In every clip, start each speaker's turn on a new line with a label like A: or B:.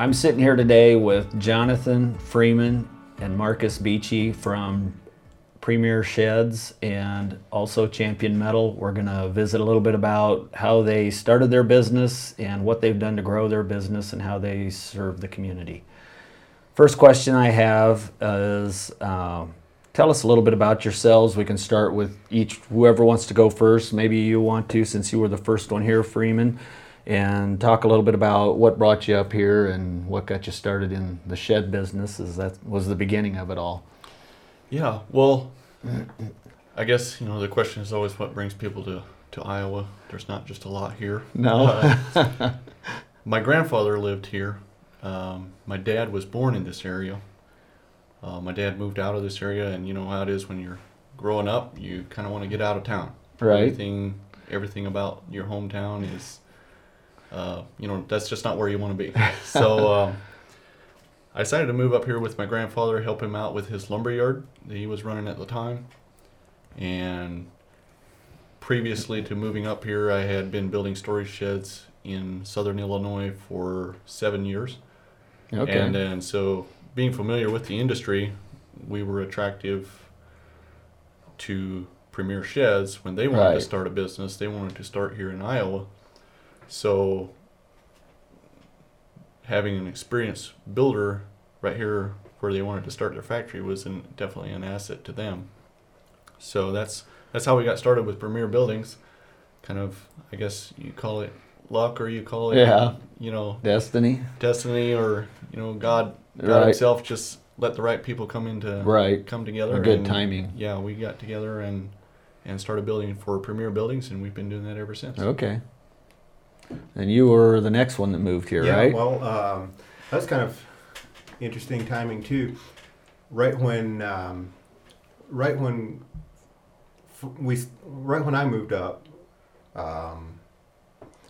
A: I'm sitting here today with Jonathan Freeman and Marcus Beachy from Premier Sheds and also Champion Metal. We're going to visit a little bit about how they started their business and what they've done to grow their business and how they serve the community. First question I have is uh, tell us a little bit about yourselves. We can start with each, whoever wants to go first. Maybe you want to, since you were the first one here, Freeman and talk a little bit about what brought you up here and what got you started in the shed business. Is that was the beginning of it all?
B: Yeah, well, I guess you know the question is always what brings people to to Iowa. There's not just a lot here.
A: No.
B: Uh, my grandfather lived here. Um, my dad was born in this area. Uh, my dad moved out of this area, and you know how it is when you're growing up. You kind of want to get out of town.
A: Right.
B: Everything, everything about your hometown is uh, you know, that's just not where you want to be. so um, I decided to move up here with my grandfather, help him out with his lumber yard that he was running at the time. And previously to moving up here, I had been building storage sheds in southern Illinois for seven years.
A: Okay.
B: And then so being familiar with the industry, we were attractive to Premier Sheds when they wanted
A: Right.
B: to start a business. They wanted to start here in Iowa. So having an experienced builder right here where they wanted to start their factory was an, definitely an asset to them. So that's that's how we got started with Premier Buildings. Kind of, I guess you call it luck or you call it,
A: Yeah.
B: you know,
A: Destiny.
B: destiny or you know God God
A: Right.
B: Himself just let the right people come into
A: Right.
B: come together.
A: A good
B: and,
A: timing.
B: Yeah, we got together and and started building for Premier Buildings, and we've been doing that ever since.
A: Okay. And you were the next one that moved here,
C: yeah,
A: right?
C: well, um, that's kind of interesting timing too. Right when, um, right when we, right when I moved up, um,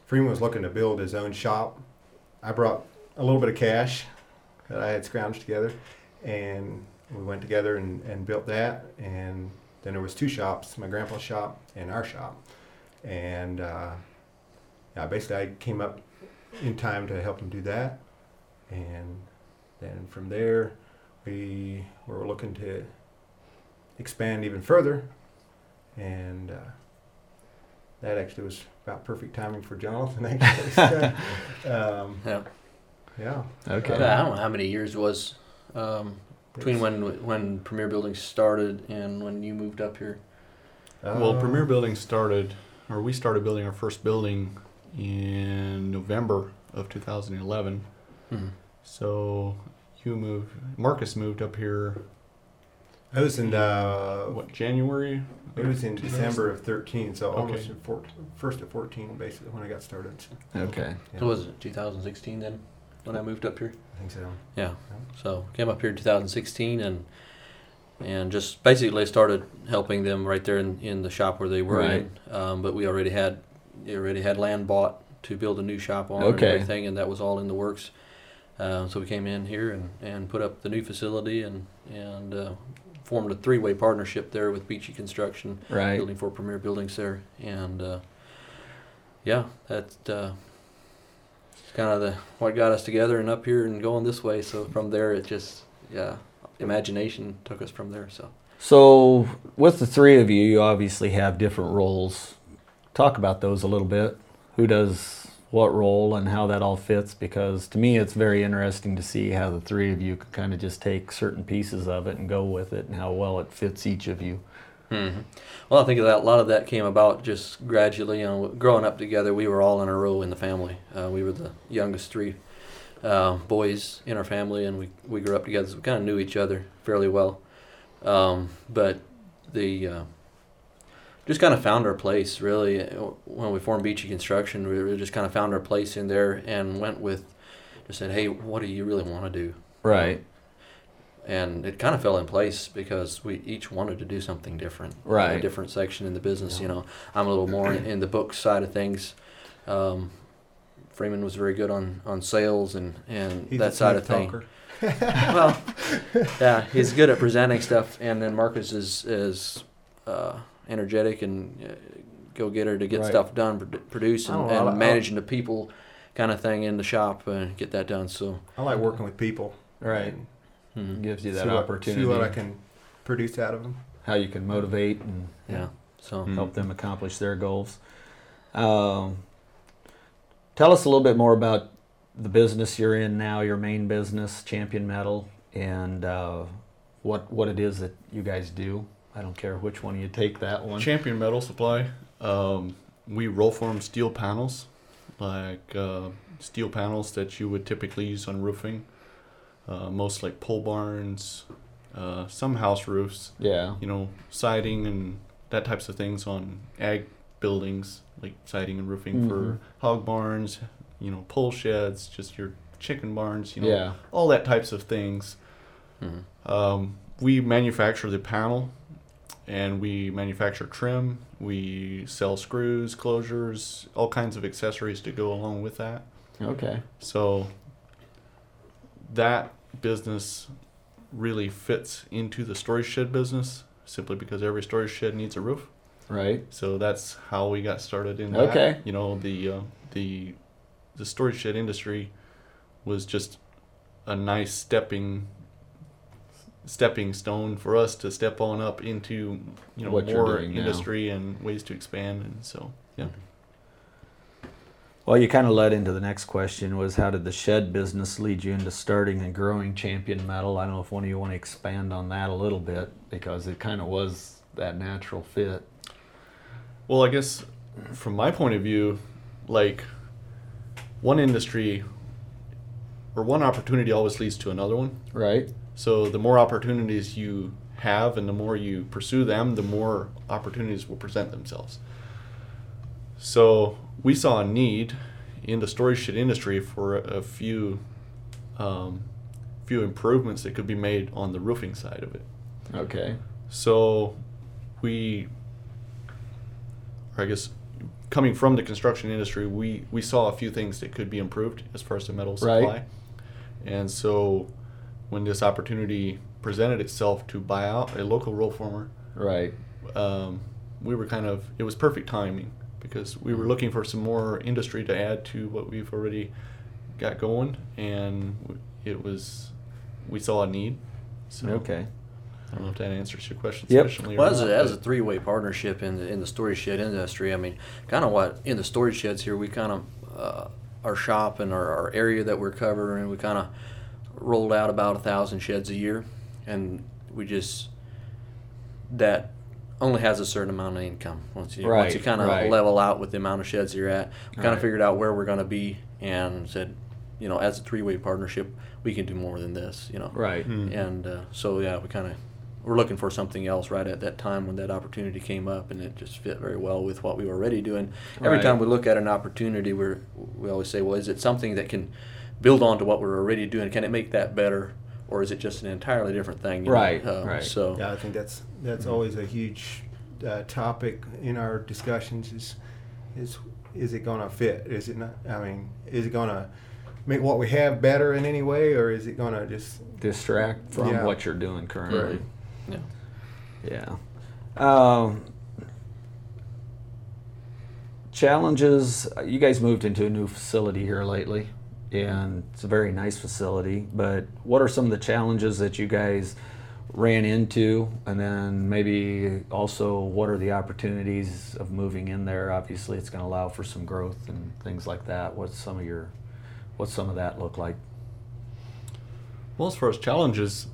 C: Freeman was looking to build his own shop. I brought a little bit of cash that I had scrounged together, and we went together and, and built that. And then there was two shops: my grandpa's shop and our shop. And uh, yeah, basically, I came up in time to help him do that. And then from there, we were looking to expand even further. And uh, that actually was about perfect timing for Jonathan, actually. So, um,
D: Yeah.
C: yeah.
A: Okay.
D: I don't know how many years it was um, between when when Premier Buildings started and when you moved up here.
B: Well,
C: uh,
B: Premier Buildings started, or we started building our first building in November of 2011.
D: Hmm.
B: So you moved, Marcus moved up here.
C: I was in uh,
B: What January?
C: it was in December of 13, so
B: Okay.
C: almost in four, first of 14, basically when I got started.
A: Okay.
C: Yeah,
D: So was it 2016 then when I moved up here?
C: I think so.
D: Yeah. So came up here in 2016 and and just basically started helping them right there in, in the shop where they were
A: Right.
D: in. Um, but we already had we already had land bought to build a new shop on
A: Okay.
D: and everything, and that was all in the works. Uh, so we came in here and, and put up the new facility and and uh, formed a three way partnership there with Beachy Construction,
A: Right.
D: building for Premier Buildings there, and uh, yeah, that's uh, kind of the what got us together and up here and going this way. So from there, it just yeah, imagination took us from there. So
A: So, with the three of you, you obviously have different roles. Talk about those a little bit. Who does what role and how that all fits? Because to me, it's very interesting to see how the three of you can kind of just take certain pieces of it and go with it and how well it fits each of you.
D: Mm-hmm. Well, I think that a lot of that came about just gradually. You know, growing up together, we were all in a row in the family. Uh, we were the youngest three uh, boys in our family, and we, we grew up together, so we kind of knew each other fairly well. Um, but the uh, just kind of found our place really when we formed Beachy Construction. We really just kind of found our place in there and went with just said, "Hey, what do you really want to do?"
A: Right.
D: and it kind of fell in place because we each wanted to do something different.
A: Right.
D: A different section in the business. You know, I'm a little more in, in the book side of things. Um, Freeman was very good on, on sales and, and
C: He's
D: that
C: a
D: side of
C: smooth
D: things. well, yeah, he's good at presenting stuff, and then Marcus is is uh, energetic and uh, go getter to get
A: Right.
D: stuff done, produ- produce, and, and
C: like-
D: managing the people, kind of thing in the shop and get that done. So,
C: I like working with people.
A: Right.
C: and
D: mhm,
A: Gives you
C: see
A: that
C: what-
A: opportunity.
C: See what I can produce out of them.
A: how you can motivate and
D: yeah. So,
A: help them accomplish their goals. Um, tell us a little bit more about the business you're in now, your main business, Champion Metal, and uh, what what it is that you guys do. I don't care which one you take that one.
B: Champion Metal Supply. Um, we roll form steel panels, like uh, steel panels that you would typically use on roofing. Uh, most like pole barns, uh, some house roofs.
A: Yeah.
B: You know, siding and that types of things on ag buildings, like siding and roofing
A: Mhm.
B: for hog barns. You know, pole sheds, just your chicken barns. You know,
A: Yeah.
B: all that types of things.
D: mhm.
B: Um, we manufacture the panel and we manufacture trim. We sell screws, closures, all kinds of accessories to go along with that.
A: Okay.
B: So that business really fits into the storage shed business simply because every storage shed needs a roof.
A: Right.
B: So that's how we got started in that.
A: Okay.
B: You know, the uh, the the storage shed industry was just a nice stepping stepping stone for us to step on up into you know
A: What
B: more
A: doing now.
B: industry and ways to expand and so yeah. Mm-hmm.
A: Well, you kind of led into the next question was how did the shed business lead you into starting and growing Champion Metal? I don't know if one of you want to expand on that a little bit because it kind of was that natural fit.
B: Well, I guess from my point of view, like one industry or one opportunity always leads to another one.
A: Right.
B: So the more opportunities you have and the more you pursue them, the more opportunities will present themselves. So we saw a need in the storage shed industry for a, few um, few improvements that could be made on the roofing side of it.
A: Okay.
B: So we, or I guess, coming from the construction industry, we, we saw a few things that could be improved as far as the metal
A: Right.
B: supply. And so when this opportunity presented itself to buy out a local roll former,
A: Right.
B: um, we were kind of, it was perfect timing because we were looking for some more industry to add to what we've already got going. And it was, we saw a need. So
A: Okay.
B: I don't know if that answers your question
A: Yep.
B: sufficiently.
D: Well,
B: or
D: as a, as a three-way partnership in the, in the storage shed industry, I mean, kind of what in the storage sheds here, we kind of uh, our shop and our, our area that we're covering, we kind of rolled out about a thousand sheds a year, and we just that only has a certain amount of income once you once you kind of
A: right.
D: level out with the amount of sheds you're at. We kind
A: Right.
D: of figured out where we're going to be and said, you know, as a three-way partnership, we can do more than this, you know.
A: Right.
B: Hmm.
D: And uh, so yeah, we kind of we're looking for something else right at that time when that opportunity came up, and it just fit very well with what we were already doing. Every time we look at an opportunity, we are we always say, well, is it something that can build on to what we're already doing? Can it make that better, or is it just an entirely different thing? you know?
A: Right,
D: Uh,
A: right.
D: So
C: Yeah, I think that's that's
A: Mm-hmm.
C: always a huge uh, topic in our discussions. Is is is it going to fit? Is it not? I mean, is it going to make what we have better in any way, or is it going to just
A: Distract from
C: Yeah.
A: what you're doing currently.
D: yeah.
A: Yeah. Um, challenges. You guys moved into a new facility here lately, and it's a very nice facility. But what are some of the challenges that you guys ran into, and then maybe also what are the opportunities of moving in there? Obviously, it's going to allow for some growth and things like that. What's some of your, what's some of that look like?
B: Well, as far as challenges,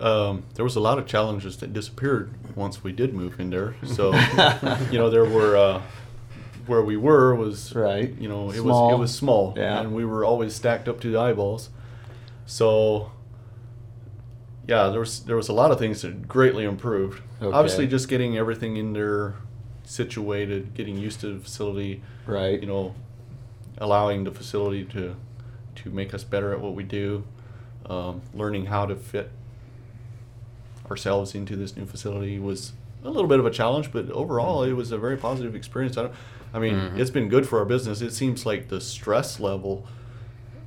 B: um, there was a lot of challenges that disappeared once we did move in there. So, you know, there were uh, where we were was
A: Right.
B: You know, it
A: Small.
B: was it was small,
A: Yeah.
B: and we were always stacked up to the eyeballs. So, yeah, there was there was a lot of things that greatly improved.
A: Okay.
B: Obviously, just getting everything in there situated, getting used to the facility,
A: Right.
B: you know, allowing the facility to to make us better at what we do, um, learning how to fit ourselves into this new facility was a little bit of a challenge, but overall it was a very positive experience. I, don't, I mean,
D: Mhm.
B: it's been good for our business. It seems like the stress level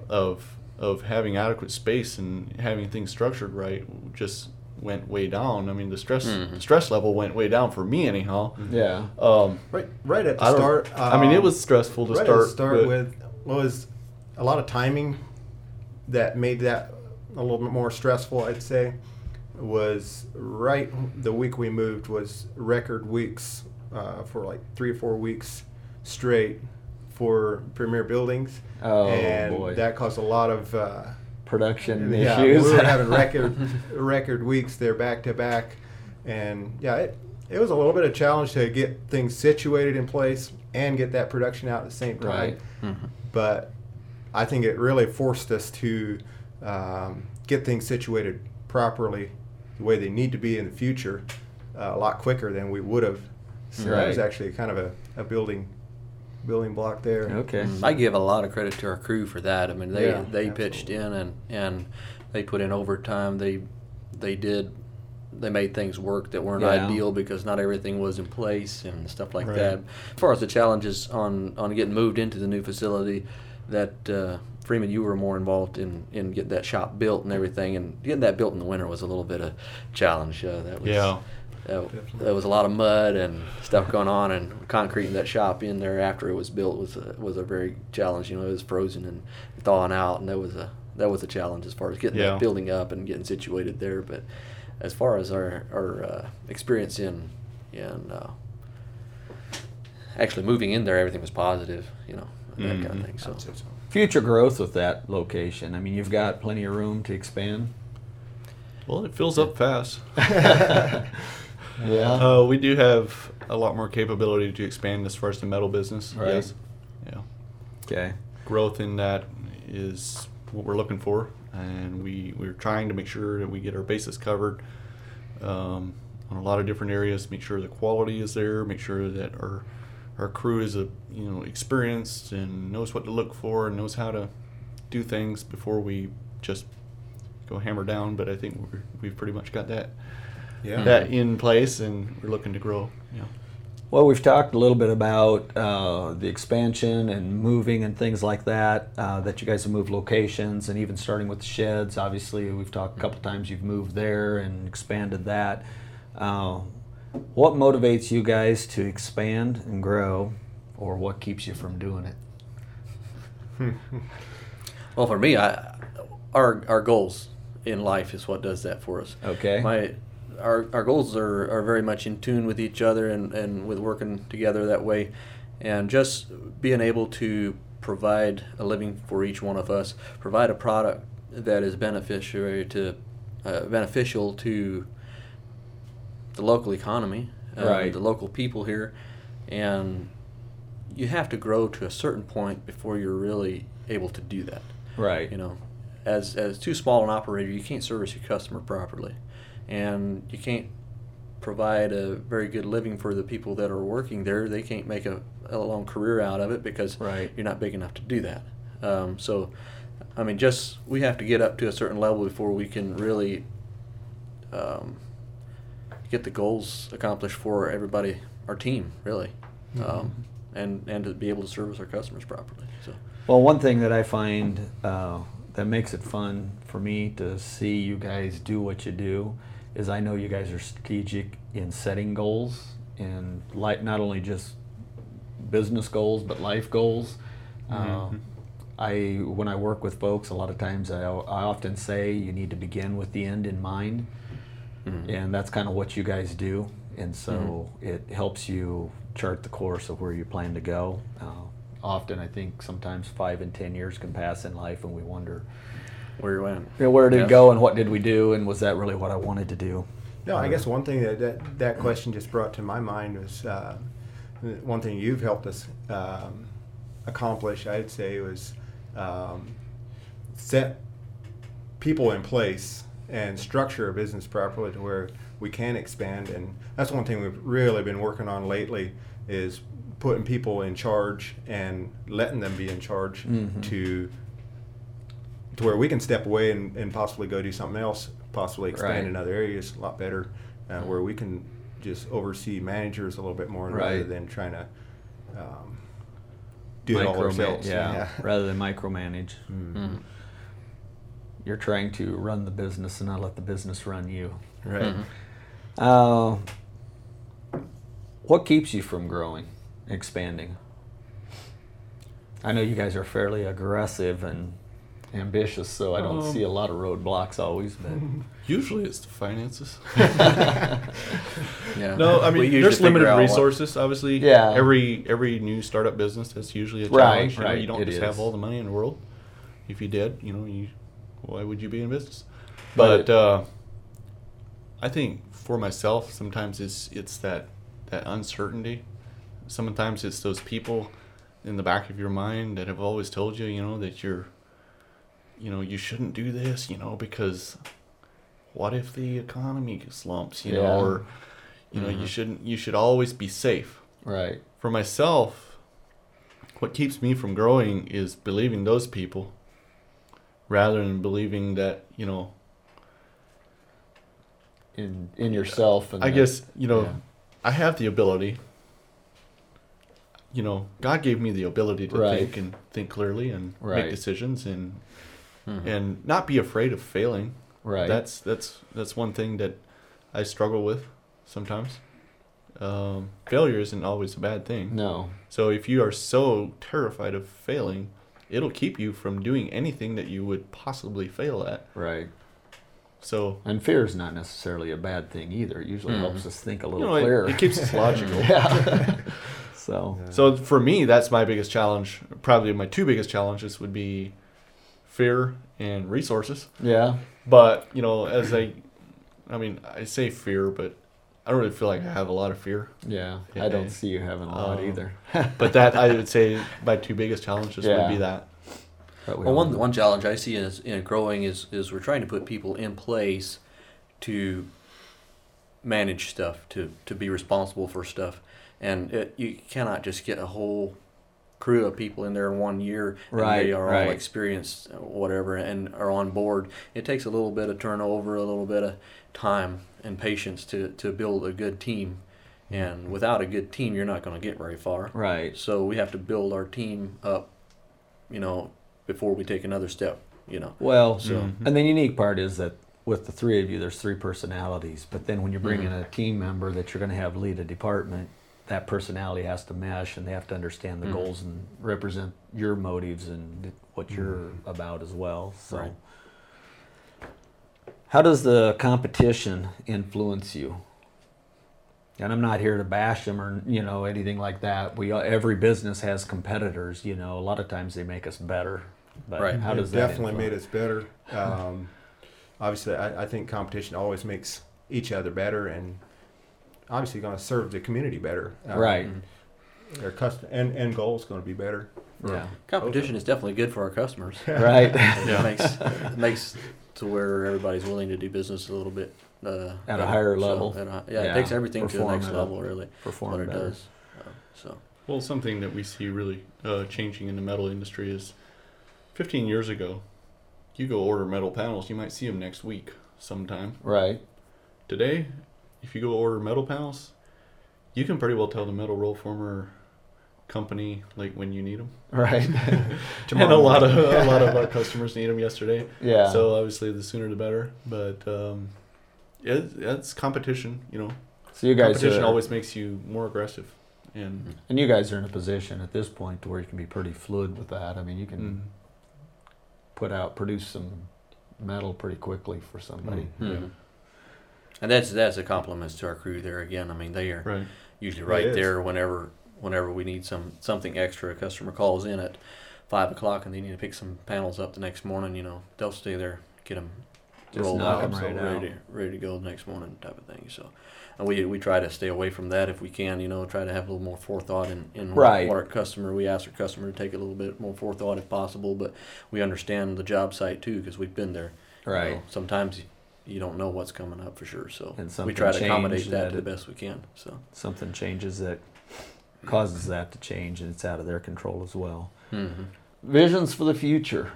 B: of of having adequate space and having things structured right just went way down. I mean, the stress
D: Mhm.
B: stress level went way down for me anyhow.
A: Yeah.
B: Um,
C: right right at the
B: I don't-
C: start?
B: I mean, it
C: um,
B: was stressful to
C: right
B: start.
C: at the start
B: but-
C: with was a lot of timing that made that a little bit more stressful. I'd say was right the week we moved was record weeks uh, for like three or four weeks straight for Premier Buildings,
A: Oh,
C: and
A: boy.
C: that caused a lot of. Uh,
A: Production
C: yeah,
A: issues.
C: we were having record record weeks there back to back, and yeah, it, it was a little bit of a challenge to get things situated in place and get that production out at the same time.
A: Right.
D: Mm-hmm.
C: But I think it really forced us to um, get things situated properly, the way they need to be in the future, uh, a lot quicker than we would have. So it was actually kind of a, a building building block there.
A: okay.
D: Mm, I give a lot of credit to our crew for that. I mean, they
C: Yeah,
D: they pitched in and and they put in overtime. They they did they made things work that weren't
A: Yeah.
D: ideal because not everything was in place and stuff like
C: Right.
D: that. As far as the challenges on on getting moved into the new facility, that uh, Freeman, you were more involved in in getting that shop built and everything, and getting that built in the winter was a little bit of a challenge. Uh, that was
B: Yeah.
D: That, there was a lot of mud and stuff going on, and concrete in that shop in there after it was built was a, was a very challenge. You know, it was frozen and thawing out, and that was a that was a challenge as far as getting
B: Yeah.
D: that building up and getting situated there. But as far as our our uh, experience in in uh, actually moving in there, everything was positive. You know, that kind of thing. So.
C: So.
A: Future growth with that location. I mean, you've got plenty of room to expand.
B: Well, it fills up fast.
A: Yeah.
B: Uh, we do have a lot more capability to expand as far as the metal business.
A: Right.
B: Yes. Yeah.
A: Okay.
B: Growth in that is what we're looking for, and we we're trying to make sure that we get our bases covered um, on a lot of different areas. Make sure the quality is there. Make sure that our our crew is a you know experienced and knows what to look for and knows how to do things before we just go hammer down. But I think we're, we've pretty much got that
C: Yeah.
B: that in place, and we're looking to grow. Yeah.
A: Well, we've talked a little bit about uh, the expansion and moving and things like that. Uh, that you guys have moved locations and even starting with the sheds. Obviously, we've talked a couple times. You've moved there and expanded that. Uh, what motivates you guys to expand and grow, or what keeps you from doing it?
D: Well, for me, I our our goals in life is what does that for us.
A: Okay.
D: My our our goals are, are very much in tune with each other and, and with working together that way, and just being able to provide a living for each one of us, provide a product that is beneficiary to uh, beneficial to the local economy, uh,
A: Right.
D: the local people here, and you have to grow to a certain point before you're really able to do that.
A: Right.
D: You know, as as too small an operator, you can't service your customer properly, and you can't provide a very good living for the people that are working there. They can't make a, a long career out of it because
A: Right.
D: you're not big enough to do that. Um, so, I mean, just we have to get up to a certain level before we can really um, get the goals accomplished for everybody, our team, really, um, and and to be able to service our customers properly. So.
A: Well, one thing that I find uh, that makes it fun for me to see you guys do what you do is I know you guys are strategic in setting goals and like not only just business goals but life goals. Uh,
B: Mhm.
A: I when I work with folks, a lot of times I, I often say you need to begin with the end in mind,
D: Mhm.
A: and that's kind of what you guys do. And so
D: Mhm.
A: it helps you chart the course of where you plan to go. Uh, often, I think sometimes five and ten years can pass in life, and we wonder,
D: Where you went?
A: you know, where did
D: Yeah.
A: it go, and what did we do, and was that really what I wanted to do?
C: No, I guess one thing that that, that question just brought to my mind was uh, one thing you've helped us um, accomplish. I'd say was um, set people in place and structure a business properly to where we can expand. And that's one thing we've really been working on lately is putting people in charge and letting them be in charge
A: Mhm.
C: to to where we can step away and, and possibly go do something else, possibly expand
A: Right.
C: in other areas a lot better, uh, where we can just oversee managers a little bit more rather than trying to um, do it all ourselves.
A: yeah, rather than micromanage.
C: Mm.
D: Mhm.
A: You're trying to run the business and not let the business run you.
C: Right.
D: Mhm.
A: Uh, what keeps you from growing, expanding? I know you guys are fairly aggressive and ambitious, so I don't
B: Um,
A: see a lot of roadblocks always. But
B: Usually it's the finances.
D: Yeah.
B: No, I mean there's limited
D: out what-
B: resources. Obviously,
A: Yeah.
B: Every every new startup business that's usually a
A: Right,
B: challenge. you, know,
A: right,
B: you don't
A: it
B: just
A: is.
B: have all the money in the world. If you did, you know, you why would you be in business?
A: But
B: But uh, I think for myself, sometimes it's it's that that uncertainty. Sometimes it's those people in the back of your mind that have always told you, you know, that you're, you know, you shouldn't do this, you know, because what if the economy slumps, you
A: Yeah.
B: know, or you know,
A: Mhm.
B: you shouldn't, you should always be safe.
A: right,
B: For myself, what keeps me from growing is believing those people rather than believing that, you know,
A: in in yourself. And
B: I guess, you know,
A: yeah.
B: I have the ability. You know, God gave me the ability to
A: Right.
B: think and think clearly and
A: Right.
B: make decisions and
D: Mhm.
B: and not be afraid of failing.
A: right.
B: That's that's that's one thing that I struggle with sometimes. Um, failure isn't always a bad thing.
A: no,
B: So if you are so terrified of failing, it'll keep you from doing anything that you would possibly fail at.
A: right.
B: So
A: And fear is not necessarily a bad thing either. It usually
D: Mhm.
A: helps us think a
B: you
A: little
B: know,
A: clearer.
B: it keeps us logical.
A: yeah. so
B: So for me, that's my biggest challenge. Probably my two biggest challenges would be fear and resources.
A: yeah,
B: But you know, as I, I mean, I say fear, but I don't really feel like I have a lot of fear.
A: yeah. I don't see you having a lot
B: Um,
A: either.
B: But that I would say my two biggest challenges
A: Yeah.
B: would be that.
A: We
D: Well, one
A: know.
D: one challenge I see is in growing is is we're trying to put people in place to manage stuff, to to be responsible for stuff, and it, you cannot just get a whole crew of people in there in one year and
A: Right,
D: they are
A: right.
D: all experienced uh, whatever and are on board it takes a little bit of turnover a little bit of time and patience to, to build a good team and without a good team you're not going to get very far
A: right.
D: so we have to build our team up, you know, before we take another step, you know.
A: Well,
D: So-
B: Mhm.
A: and the unique part is that with the three of you, there's three personalities. But then when you bring in
D: Mhm.
A: a team member that you're going to have lead a department, that personality has to mesh, and they have to understand the
D: Mhm.
A: goals and represent your motives and what you're
B: Mhm.
A: about as well. So,
D: Right.
A: how does the competition influence you? And I'm not here to bash them or you know anything like that. We every business has competitors. You know, a lot of times they make us better. But
D: Right.
A: how
C: it
A: does that
C: definitely made us better. Um, obviously, I, I think competition always makes each other better, and obviously going to serve the community better. Um,
A: Right.
C: Their custom and end goal is going to be better.
A: Yeah.
D: Competition is definitely good for our customers.
A: Right.
D: It makes it makes to where everybody's willing to do business a little bit uh,
A: At a higher
D: So,
A: level.
D: at a- yeah,
A: Yeah.
D: it takes everything to the next level, really.
A: Perform
D: what it
A: better.
D: does. Uh, so
B: Well, something that we see really uh, changing in the metal industry is 15 years ago, you go order metal panels, you might see them next week sometime.
A: Right.
B: Today, if you go order metal panels, you can pretty well tell the metal roll former company like when you need them.
A: Right.
B: and a lot of a lot of our customers need them yesterday.
A: yeah.
B: So obviously, the sooner the better. But um, it, it's competition. You know,
A: So you guys
B: competition
A: are,
B: always makes you more aggressive. And
A: and you guys are in a position at this point to where you can be pretty fluid with that. I mean, you can
B: mm,
A: put out, produce some metal pretty quickly for somebody.
B: Yeah.
D: And that's that's a compliment to our crew there again. I mean, they are
B: right.
D: usually right there whenever whenever we need some something extra. A customer calls in at five o'clock and they need to pick some panels up the next morning. You know, they'll stay there, get them
A: Just
D: rolled out,
A: 'em
D: so ready to ready to go the next morning, type of thing. So, and we we try to stay away from that if we can. You know, try to have a little more forethought in in
A: Right.
D: what our customer. We ask our customer to take a little bit more forethought if possible, but we understand the job site too because we've been there. you
A: Right.
D: know. sometimes you, you don't know what's coming up for sure, so
A: And
D: we try to accommodate that
A: that
D: to the best we can. So.
A: Something changes that causes that to change, and it's out of their control as well.
D: Mm-hmm.
A: Visions for the future.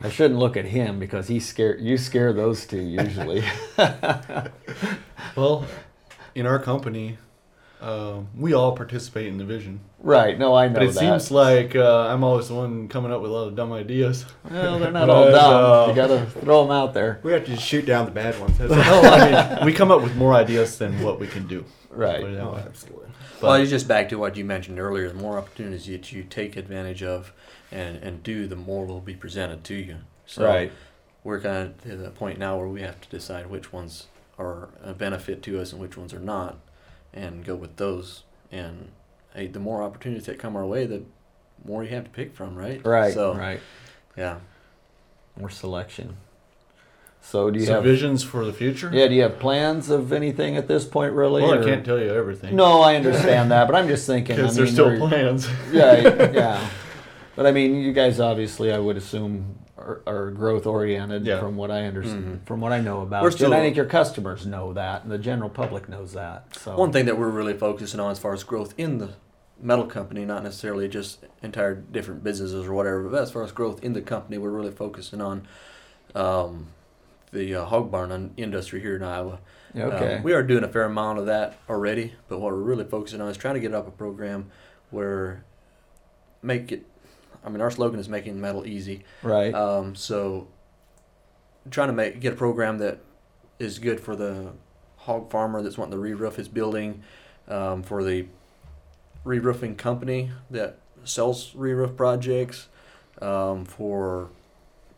A: I shouldn't look at him because he scare you scare those two usually.
B: Well, in our company, um, we all participate in the vision,
A: right? No, I know
B: but it
A: that.
B: seems like uh, I'm always the one coming up with a lot of dumb ideas.
A: well, they're not
B: But,
A: all dumb.
B: uh,
A: you gotta throw them out there.
C: We have to shoot down the bad ones. That's
B: no, I mean we come up with more ideas than what we can do.
A: Right.
B: Put it that
C: Oh, absolutely.
B: But
D: well, it's just back to what you mentioned earlier. The more opportunities that you take advantage of and, and do, the more will be presented to you. So
A: right.
D: we're kind of to the point now where we have to decide which ones are a benefit to us and which ones are not, and go with those. And hey, the more opportunities that come our way, the more you have to pick from, right?
A: Right.
D: So
A: right.
D: yeah.
A: More selection. So do you
B: some
A: have?
B: visions for the future.
A: Yeah. Do you have plans of anything at this point, really?
B: Well, I can't tell you everything.
A: No, I understand that, but I'm just thinking. I
B: because
A: mean,
B: there's still plans.
A: yeah, yeah. But I mean, you guys obviously, I would assume, are, are growth oriented
B: Yeah.
A: from what I understand,
D: Mhm.
A: from what I know about.
D: We're still-
A: and I think your customers know that, and the general public knows that. So
D: One thing that we're really focusing on as far as growth in the metal company, not necessarily just entire different businesses or whatever, but as far as growth in the company, we're really focusing on um, the uh, hog barn industry here in Iowa.
A: Okay,
D: Um, we are doing a fair amount of that already, but what we're really focusing on is trying to get up a program where make it. I mean, our slogan is making metal easy.
A: right,
D: Um, so trying to make get a program that is good for the hog farmer that's wanting to re-roof his building, um, for the re-roofing company that sells re-roof projects, um, for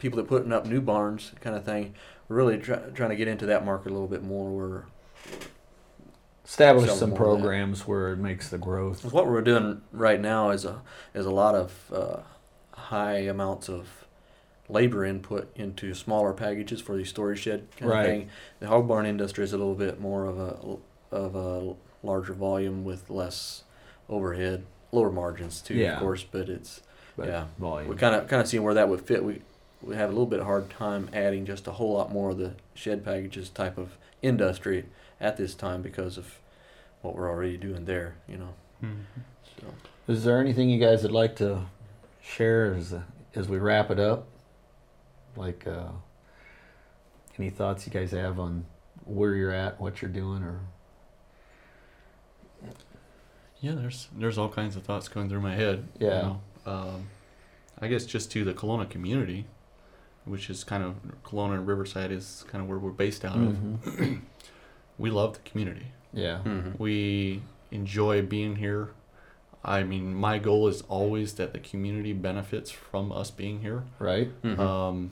D: people that putting up new barns, kind of thing. We're really try, trying to get into that market a little bit more. Where
A: establish some
D: more of that.
A: programs where it makes the growth.
D: what we're doing right now is a is a lot of uh, high amounts of labor input into smaller packages for the storage shed kind
A: Right.
D: of thing. The hog barn industry is a little bit more of a of a larger volume with less overhead, lower margins too,
A: Yeah.
D: of course. But it's
A: But
D: Yeah.
A: volume.
D: we kind of kind of seeing where that would fit. We we have a little bit hard time adding just a whole lot more of the shed packages type of industry at this time because of what we're already doing there. You know,
B: Mhm.
D: so.
A: Is there anything you guys would like to share as as we wrap it up? Like uh, any thoughts you guys have on where you're at, what you're doing, or
B: Yeah, there's there's all kinds of thoughts going through my head. you
A: Yeah.
B: know. Um, I guess just to the Kalona community, which is kind of Kalona and Riverside is kind of where we're based out of.
A: Mhm.
B: We love the community.
A: yeah,
D: Mhm.
B: We enjoy being here. I mean, my goal is always that the community benefits from us being here.
A: right,
D: Mhm.
B: Um,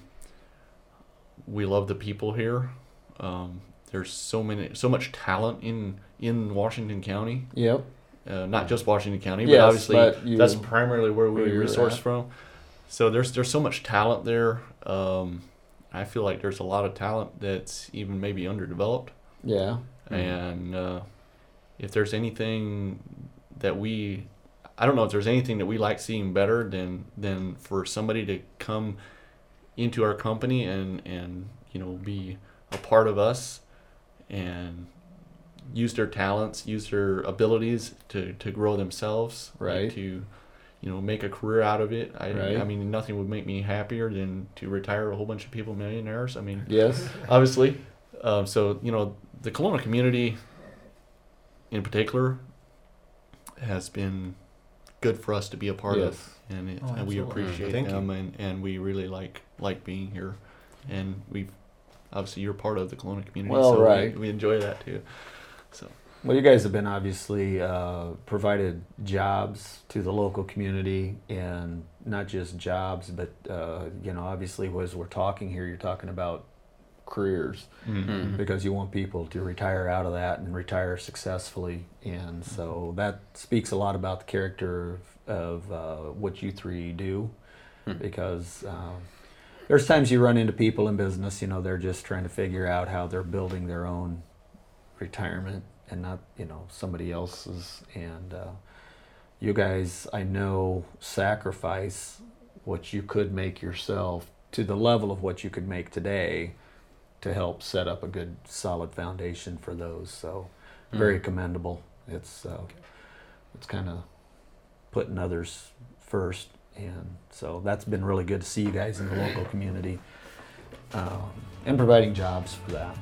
B: we love the people here. Um, there's so many, so much talent in in Washington County.
A: yep,
B: Uh, not just Washington County, but
A: Yes,
B: obviously
A: but you-
B: that's primarily where we
A: where
B: resource
A: at.
B: from. So there's there's so much talent there. Um, I feel like there's a lot of talent that's even maybe underdeveloped.
A: yeah.
B: And uh, if there's anything that we, I don't know if there's anything that we like seeing better than than for somebody to come into our company and and you know be a part of us and use their talents, use their abilities to, to grow themselves,
A: Right.
B: To you know make a career out of it. I
A: Right.
B: I mean nothing would make me happier than to retire a whole bunch of people millionaires. I mean
A: yes,
B: obviously. Um, so you know the Kalona community, in particular, has been good for us to be a part
A: yes,
B: of, and, it,
C: Oh,
B: and we appreciate
C: Thank you.
B: them, and, and we really like like being here, and we've obviously you're part of the Kalona community,
A: Well,
B: so
A: right.
B: we, we enjoy that too. So
A: Well, you guys have been obviously uh, provided jobs to the local community, and not just jobs, but uh, you know, obviously, as we're talking here, you're talking about careers
D: Mhm.
A: because you want people to retire out of that and retire successfully, and so that speaks a lot about the character of, of uh, what you three do,
D: Mhm.
A: because. Um, there's times you run into people in business, you know, they're just trying to figure out how they're building their own retirement and not, you know, somebody else's. And uh, you guys, I know, sacrifice what you could make yourself to the level of what you could make today to help set up a good, solid foundation for those. So, very
D: Mhm.
A: commendable. It's uh, it's kind of putting others first, and so that's been really good to see you guys in the local community um, and providing jobs for that.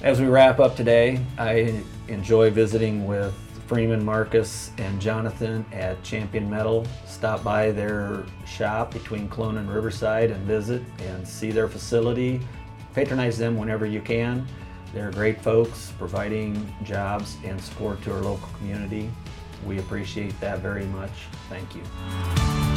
A: As we wrap up today, I enjoy visiting with Freeman, Marcus, and Jonathan at Champion Metal. Stop by their shop between Kalona and Riverside and visit and see their facility. Patronize them whenever you can. They're great folks providing jobs and support to our local community. we appreciate that very much. Thank you.